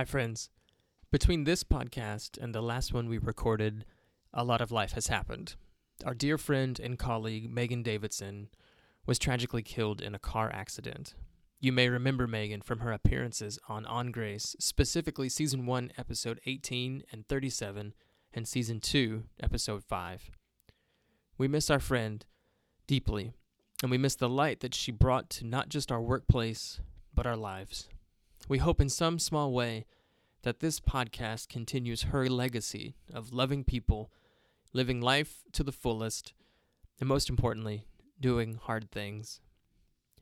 Hi, friends. Between this podcast and the last one we recorded, a lot of life has happened. Our dear friend and colleague, Megan Davidson, was tragically killed in a car accident. You may remember Megan from her appearances on On Grace, specifically Season 1, Episode 18 and 37, and Season 2, Episode 5. We miss our friend deeply, and we miss the light that she brought to not just our workplace, but our lives. We hope in some small way that this podcast continues her legacy of loving people, living life to the fullest, and most importantly, doing hard things.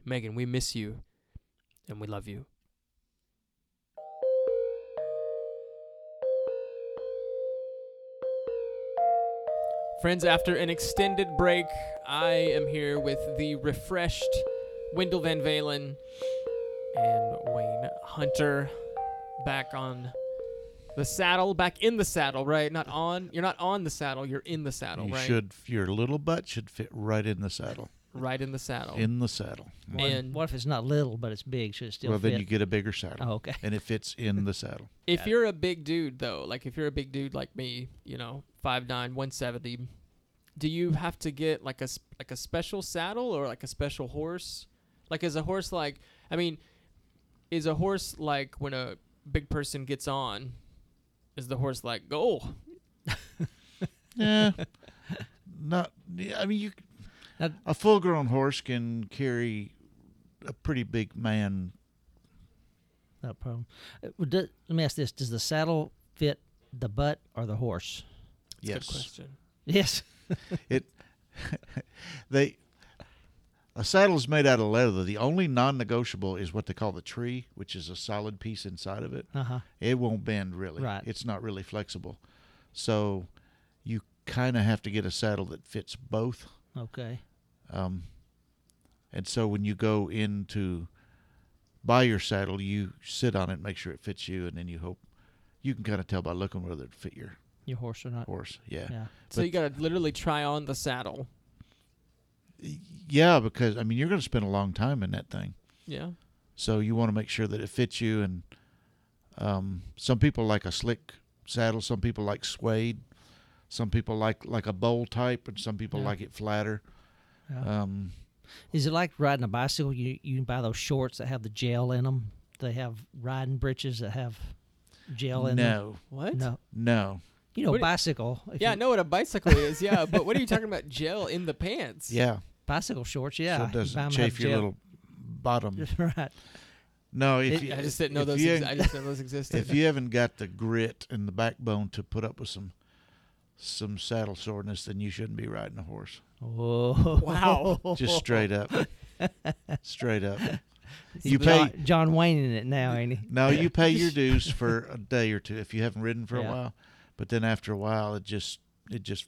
Megan, we miss you and we love you. Friends, after an extended break, I am here with the refreshed Wendell Van Valen and Wayne Hunter back on the saddle, back in the saddle, right? Not on. You're not on the saddle. You're in the saddle, you right? should your little butt should fit right in the saddle. Right in the saddle. In the saddle. What, And- what if it's not little, but it's big? Should it still well, fit? then you get a bigger saddle, oh, okay. and it fits in the saddle. if Got you're a big dude, though, like if you're a big dude like me, you know, 5'9", 170, do you have to get like a s- like a special saddle or like a special horse? Like is a horse like? I mean, is a horse like when a big person gets on? Is the horse like go? Yeah, not. I mean, you. Now- A full-grown horse can carry a pretty big man. No problem. Uh, do- let me ask this: Does the saddle fit the butt or the horse? That's a yes, Good question. Yes. it. they. A saddle is made out of leather. The only non-negotiable is what they call the tree, which is a solid piece inside of it. Uh huh. It won't bend really. Right. It's not really flexible. So you kind of have to get a saddle that fits both. Okay. Um, and so when you go in to buy your saddle, you sit on it, make sure it fits you, and then you hope you can kind of tell by looking whether it fit your Your horse or not? horse. Yeah. Yeah. So you gotta literally try on the saddle. Yeah, because I mean you're going to spend a long time in that thing, Yeah. so you want to make sure that it fits you. And um, some people like a slick saddle, some people like suede, some people like like a bowl type, and some people Yeah. like it flatter. yeah. Um, Is it like riding a bicycle? You you buy those shorts that have the gel in them. They have riding breeches that have gel in them. no, What? No. no, You know, What- bicycle. if Yeah, I you- know what a bicycle is. Yeah, but what are you talking about? Gel in the pants? yeah, Bicycle shorts. Yeah. so you it buy 'em doesn't have chafe your gel. little bottom. right. No, if It- you, I just didn't know if those. You Ex- ain't- I just didn't know those existed. if you haven't got the grit and the backbone to put up with some some saddle soreness, then you shouldn't be riding a horse. Whoa. Wow. Just straight up, straight up. You John, pay John Wayne in it now, ain't he? no, you pay your dues for a day or two if you haven't ridden for Yeah. a while, but then after a while, it just it just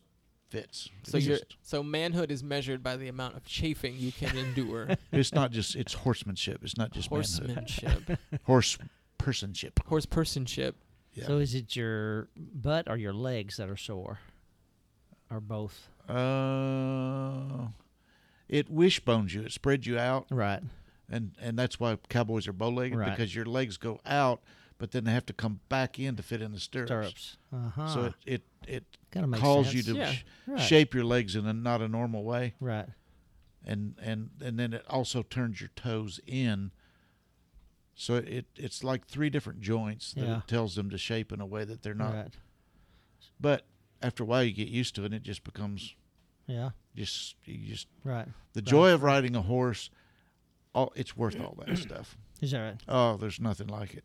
fits. so It's you're just- so manhood is measured by the amount of chafing you can endure. it's not just it's horsemanship. It's not just manhood. Horsemanship, Horse personship. horse personship. Yeah. So is it your butt or your legs that are sore? Or both? Uh, it wishbones you. It spreads you out. Right. and and that's why cowboys are bow-legged Right. because your legs go out, but then they have to come back in to fit in the stirrups. Stirrups. Uh huh. So it it, it kind of calls sense. you to Yeah. sh- right. shape your legs in a not a normal way, Right. and and and then it also turns your toes in. So it it's like three different joints that Yeah. it tells them to shape in a way that they're not. Right. But after a while, you get used to it, and it just becomes Yeah. just you just Right. the Right. joy of riding a horse. All it's worth all that stuff. Is that right? Oh, there's nothing like it.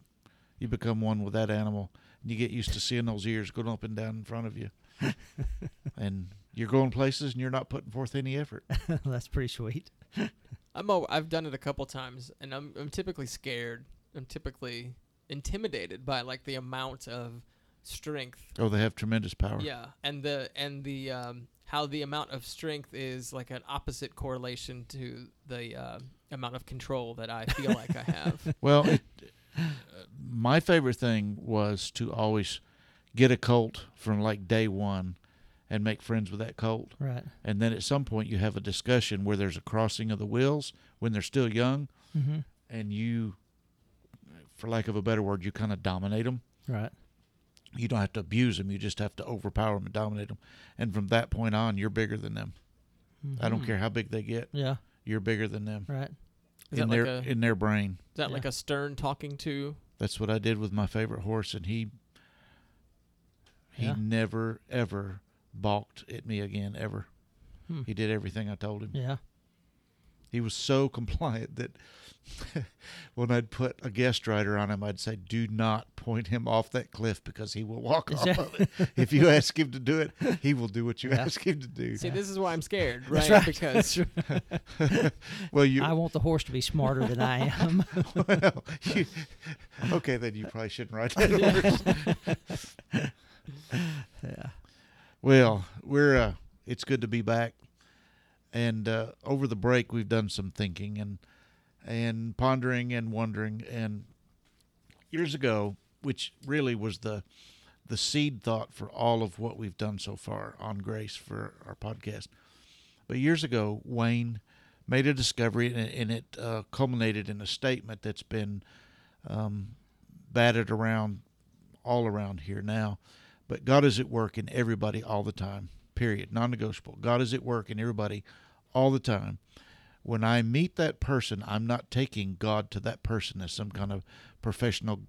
You become one with that animal, and you get used to seeing those ears going up and down in front of you, and you're going places, and you're not putting forth any effort. That's pretty sweet. I'm a, I've done it a couple times, and I'm I'm typically scared. I'm typically intimidated by like the amount of strength. Oh, they have tremendous power. Yeah, and the and the um, how the amount of strength is like an opposite correlation to the uh, amount of control that I feel like I have. Well, it, my favorite thing was to always get a colt from like day one, and make friends with that colt. Right. And then at some point, you have a discussion where there's a crossing of the wills when they're still young, Mm-hmm. and you for lack of a better word, you kind of dominate them. Right. You don't have to abuse them. You just have to overpower them and dominate them. And from that point on, you're bigger than them. I don't Mhm. care how big they get. Yeah. You're bigger than them Right. Is in that their like a in their brain. is that Yeah. like a stern talking to? That's what I did with my favorite horse, and he he Yeah. never ever balked at me again ever. Hmm. He did everything I told him. Yeah. He was so compliant that when I'd put a guest rider on him, I'd say, "Do not point him off that cliff because he will walk Is off that- of it. If you ask him to do it, he will do what you Yeah. ask him to do." See, this is why I'm scared, That's right? right. Because well, you I want the horse to be smarter than I am. well, you, okay, then you probably shouldn't ride that horse. yeah. Well, we're uh, it's good to be back, and uh, over the break we've done some thinking and and pondering and wondering. And years ago, which really was the the seed thought for all of what we've done so far on Grace for our podcast. But years ago, Wayne made a discovery, and, and it uh, culminated in a statement that's been um, batted around all around here now. But God is at work in everybody all the time, period. Non negotiable. God is at work in everybody all the time. When I meet that person, I'm not taking God to that person as some kind of professional,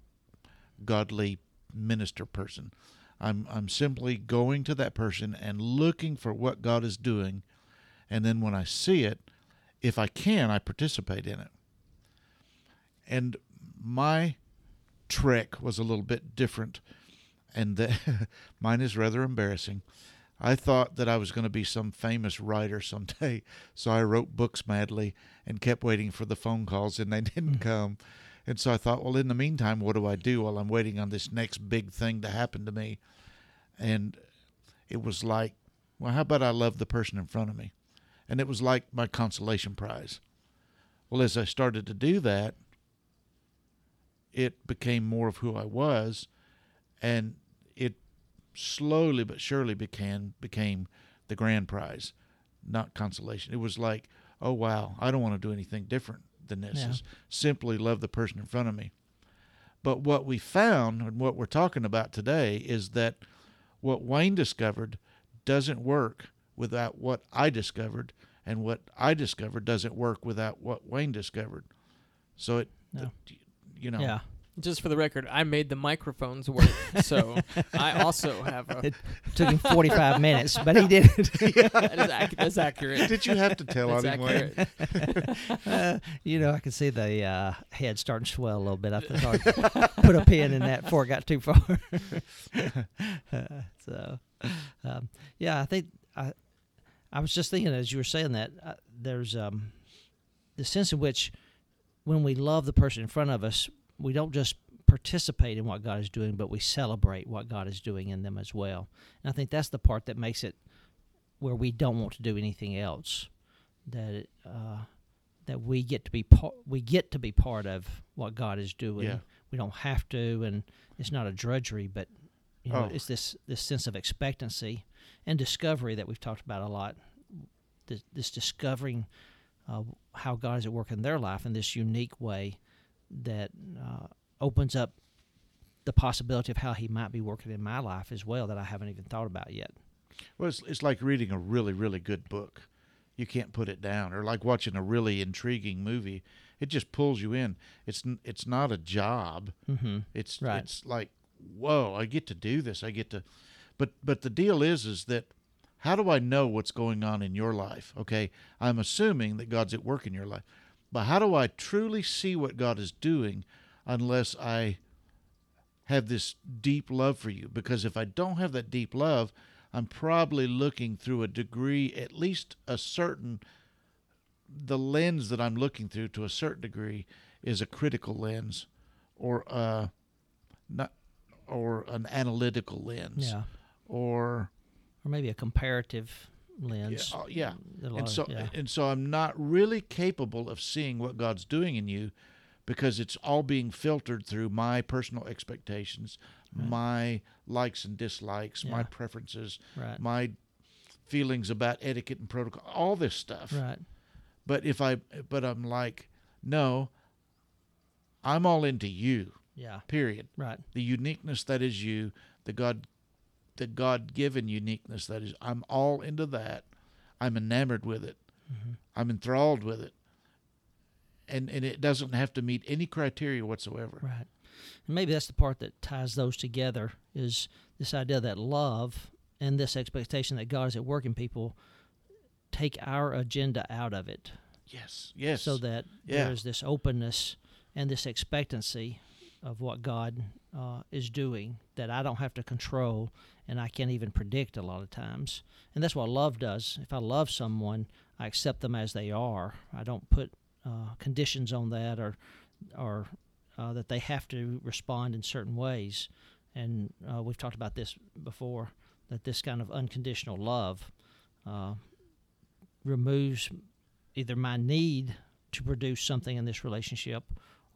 godly minister person. I'm, I'm simply going to that person and looking for what God is doing. And then when I see it, if I can, I participate in it. And my trick was a little bit different and that mine is rather embarrassing. I thought that I was going to be some famous writer someday, so I wrote books madly and kept waiting for the phone calls, and they didn't mm. come. And so I thought, well, in the meantime, what do I do while I'm waiting on this next big thing to happen to me? And it was like, well, how about I love the person in front of me? And it was like my consolation prize. Well, as I started to do that, it became more of who I was, and it slowly but surely became became the grand prize, not consolation. It was like, oh wow, I don't want to do anything different than this. Yeah. Is simply love the person in front of me. But what we found and what we're talking about today is that what Wayne discovered doesn't work without what I discovered, and what I discovered doesn't work without what Wayne discovered. So it, No. you know, Yeah. Just for the record, I made the microphones work, so I also have a. It took him 45 minutes, but he did it. that is ac- that's accurate. Did you have to tell That's on him, Wayne? accurate. Uh, you know, I can see the uh, head starting to swell a little bit. I thought I'd put a pin in that before it got too far. Uh, so, um, yeah, I think I, I was just thinking as you were saying that uh, there's um, the sense in which when we love the person in front of us, we don't just participate in what God is doing, but we celebrate what God is doing in them as well. And I think that's the part that makes it where we don't want to do anything else. That it, uh, that we get to be part, we get to be part of what God is doing. Yeah. We don't have to, and it's not a drudgery, but you know, Oh. it's this this sense of expectancy and discovery that we've talked about a lot. This, this discovering uh, how God is at work in their life in this unique way that uh, opens up the possibility of how He might be working in my life as well that I haven't even thought about yet. Well, it's, it's like reading a really, really good book. You can't put it down, or like watching a really intriguing movie. It just pulls you in. It's it's not a job. Mm-hmm. It's Right. it's like, whoa, I get to do this. I get to, but but the deal is is that how do I know what's going on in your life? Okay, I'm assuming that God's at work in your life, but how do I truly see what God is doing unless I have this deep love for you? Because if I don't have that deep love, I'm probably looking through a degree, at least a certain the lens that I'm looking through to a certain degree is a critical lens or a not or an analytical lens Yeah, or or maybe a comparative lens. oh, yeah. A lot and of- so yeah. and so I'm not really capable of seeing what God's doing in you because it's all being filtered through my personal expectations, Right. my likes and dislikes, my preferences, right, my feelings about etiquette and protocol, all this stuff. right, But if I, but I'm like, no, I'm all into you. Yeah. Period. Right. The uniqueness that is you, the God, the God-given uniqueness that is. I'm all into that. I'm enamored with it. Mm-hmm. I'm enthralled with it. And and it doesn't have to meet any criteria whatsoever. Right. And maybe that's the part that ties those together is this idea that love and this expectation that God is at work in people take our agenda out of it Yes. Yes. so that Yeah. there's this openness and this expectancy of what God uh, is doing that I don't have to control and I can't even predict a lot of times. And that's what love does. If I love someone, I accept them as they are. I don't put uh, conditions on that or or uh, that they have to respond in certain ways. And uh, we've talked about this before that this kind of unconditional love uh, removes either my need to produce something in this relationship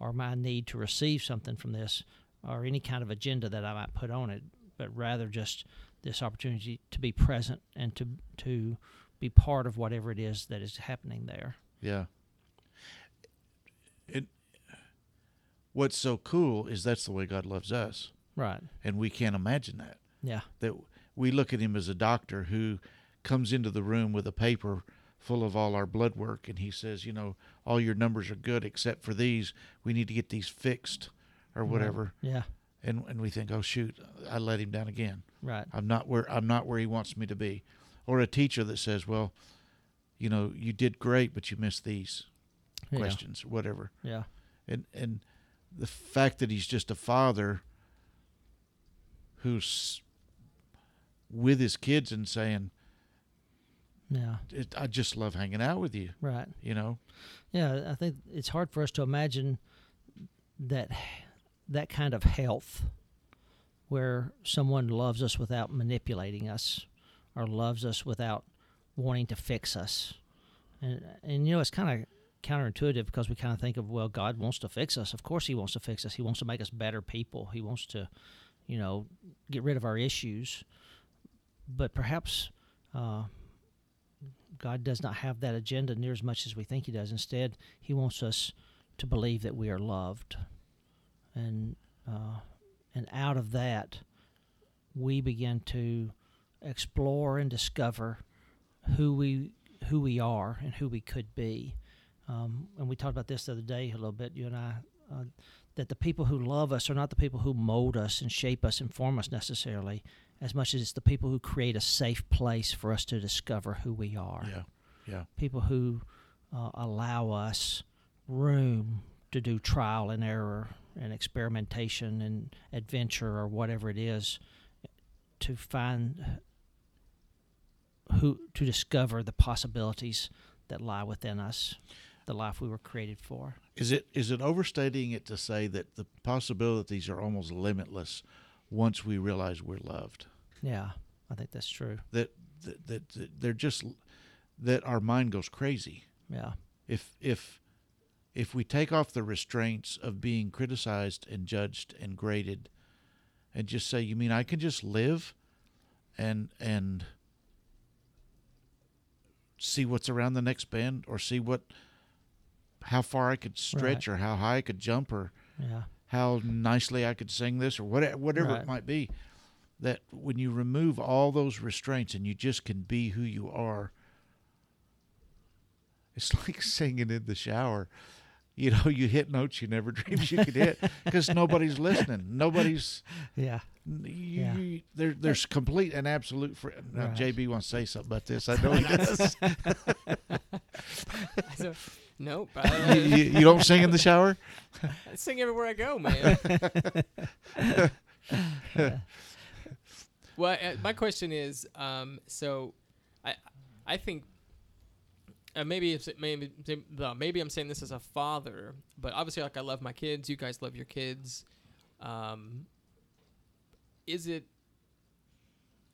or my need to receive something from this or any kind of agenda that I might put on it, but rather just this opportunity to be present and to to be part of whatever it is that is happening there. Yeah. It. What's so cool is that's the way God loves us, Right. and we can't imagine that. Yeah. That we look at him as a doctor who comes into the room with a paper full of all our blood work, and he says, you know, all your numbers are good except for these. We need to get these fixed, or whatever. Yeah. And and we think, oh shoot, I let him down again. Right. I'm not where I'm not where he wants me to be. Or a teacher that says, well, you know, you did great, but you missed these Yeah. questions, or whatever. Yeah. And and the fact that he's just a father who's with his kids and saying, Yeah. it, "I just love hanging out with you," Right. you know. Yeah, I think it's hard for us to imagine that that kind of health where someone loves us without manipulating us or loves us without wanting to fix us. And and you know, it's kind of counterintuitive because we kind of think of well, God wants to fix us. Of course he wants to fix us. He wants to make us better people. He wants to, you know, get rid of our issues. But perhaps uh, God does not have that agenda near as much as we think He does. Instead, He wants us to believe that we are loved, and uh, and out of that, we begin to explore and discover who we who we are and who we could be. Um, and we talked about this the other day a little bit, you and I. Uh, that the people who love us are not the people who mold us and shape us and form us necessarily, as much as it's the people who create a safe place for us to discover who we are. Yeah, yeah, People who uh, allow us room to do trial and error and experimentation and adventure or whatever it is to find who to discover the possibilities that lie within us, the life we were created for. Is it is it overstating it to say that the possibilities are almost limitless once we realize we're loved? Yeah, I think that's true. That that, that, that they're just that our mind goes crazy Yeah. if if if we take off the restraints of being criticized and judged and graded and just say you mean I can just live and and see what's around the next bend or see what how far I could stretch or how high I could jump or Yeah. How nicely I could sing this or whatever, whatever Right. it might be. That when you remove all those restraints and you just can be who you are, it's like singing in the shower. You know, you hit notes you never dreamed you could hit because nobody's listening. Nobody's Yeah. you, Yeah. you- there. There's complete and absolute. Fr- now, Right. JB wants to say something about this. I know he does. So, nope. you, I, you, you don't sing in the shower. I sing everywhere I go, man. well, uh, my question is, um, so I, I think uh, maybe it's maybe maybe I'm saying this as a father, but obviously, like I love my kids. You guys love your kids. Um, is it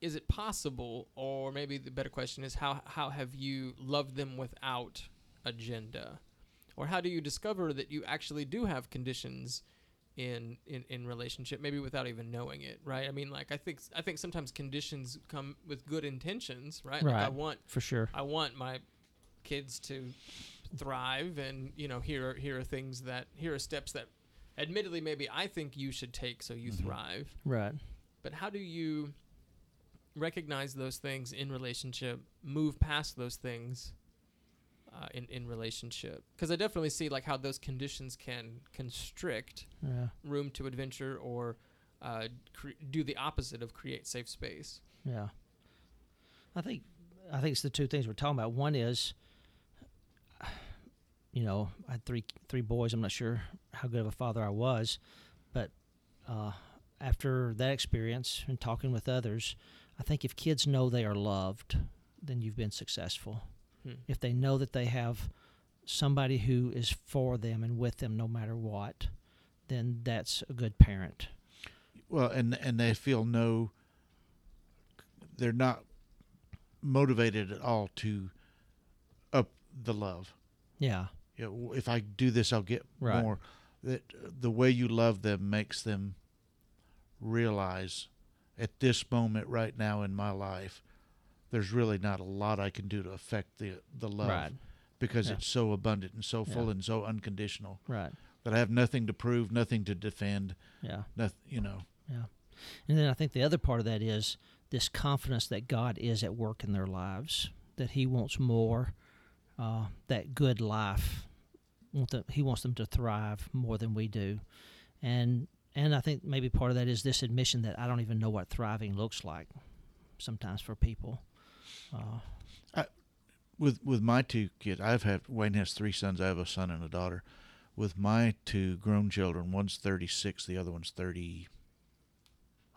is it possible, or maybe the better question is how how have you loved them without agenda, or how do you discover that you actually do have conditions in in in relationship, maybe without even knowing it, right? I mean, like I think I think sometimes conditions come with good intentions, right? Like I want For sure. I want my kids to thrive, and you know, here are, here are things that here are steps that admittedly maybe I think you should take so you Mhm. thrive. Right. But how do you recognize those things in relationship, move past those things uh, in in relationship? Because I definitely see like how those conditions can constrict Yeah. room to adventure or uh, cre- do the opposite of create safe space. Yeah. I think I think it's the two things we're talking about. One is you know, I had three three boys. I'm not sure how good of a father I was, but uh, after that experience and talking with others, I think if kids know they are loved, then you've been successful. Hmm. If they know that they have somebody who is for them and with them no matter what, then that's a good parent. Well, and and they feel no. They're not motivated at all to up the love. Yeah. You know, if I do this, I'll get Right. more. That the way you love them makes them realize, at this moment right now in my life, there's really not a lot I can do to affect the the love Right. because Yeah. it's so abundant and so full Yeah. and so unconditional Right. that I have nothing to prove, nothing to defend, Yeah. nothing. You know. Yeah. And then I think the other part of that is this confidence that God is at work in their lives, that He wants more, uh, that good life. Want them, he wants them to thrive more than we do. And and I think maybe part of that is this admission that I don't even know what thriving looks like sometimes for people. Uh, with with my two kids, I've had Wayne has three sons. I have a son and a daughter. With my two grown children, one's thirty six, the other one's thirty.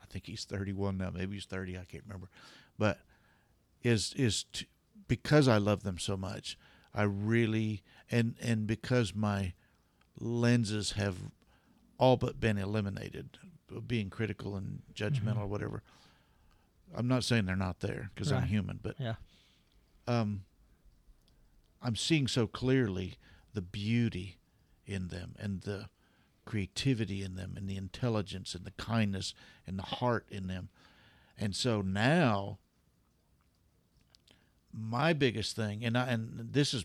I think he's thirty one now. Maybe he's thirty. I can't remember. But is is t- because I love them so much. I really and and because my lenses have all but been eliminated, being critical and judgmental Mhm. or whatever. I'm not saying they're not there because I'm human, but yeah. um, I'm seeing so clearly the beauty in them and the creativity in them and the intelligence and the kindness and the heart in them. And so now my biggest thing and I, and this is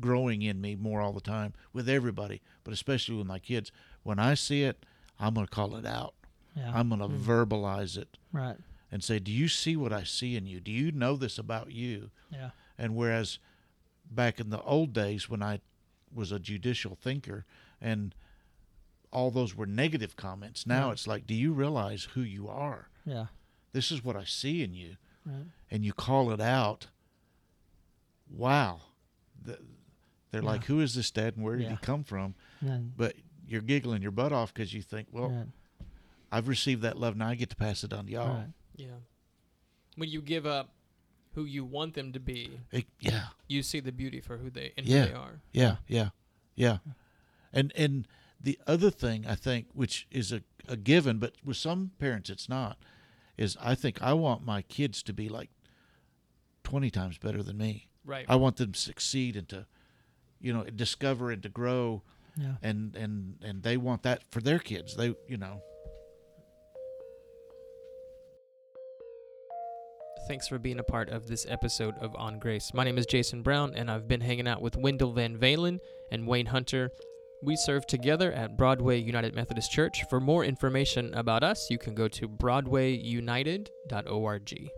growing in me more all the time with everybody, but especially with my kids, when I see it, I'm going to call it out. Yeah. I'm going to Mm. verbalize it right. And say, "Do you see what I see in you? Do you know this about you?" Yeah. And whereas back in the old days when I was a judicial thinker and all those were negative comments, now Yeah. it's like, do you realize who you are? Yeah. This is what I see in you. Right. And you call it out. Wow. The- They're like, who is this dad and where did Yeah. he come from? But you're giggling your butt off because you think, well, right. I've received that love. Now I get to pass it on to y'all. Right. Yeah. When you give up who you want them to be, It- yeah. you see the beauty for who they and Yeah. who they are. Yeah, yeah, yeah. And and the other thing I think, which is a, a given, but with some parents it's not, is I think I want my kids to be like twenty times better than me. Right. I want them to succeed and to, you know, discover and to grow, Yeah. and and and they want that for their kids. They, you know, Thanks for being a part of this episode of On Grace. My name is Jason Brown, and I've been hanging out with Wendell Van Valen and Wayne Hunter. We serve together at Broadway United Methodist Church. For more information about us, you can go to broadwayunited.org.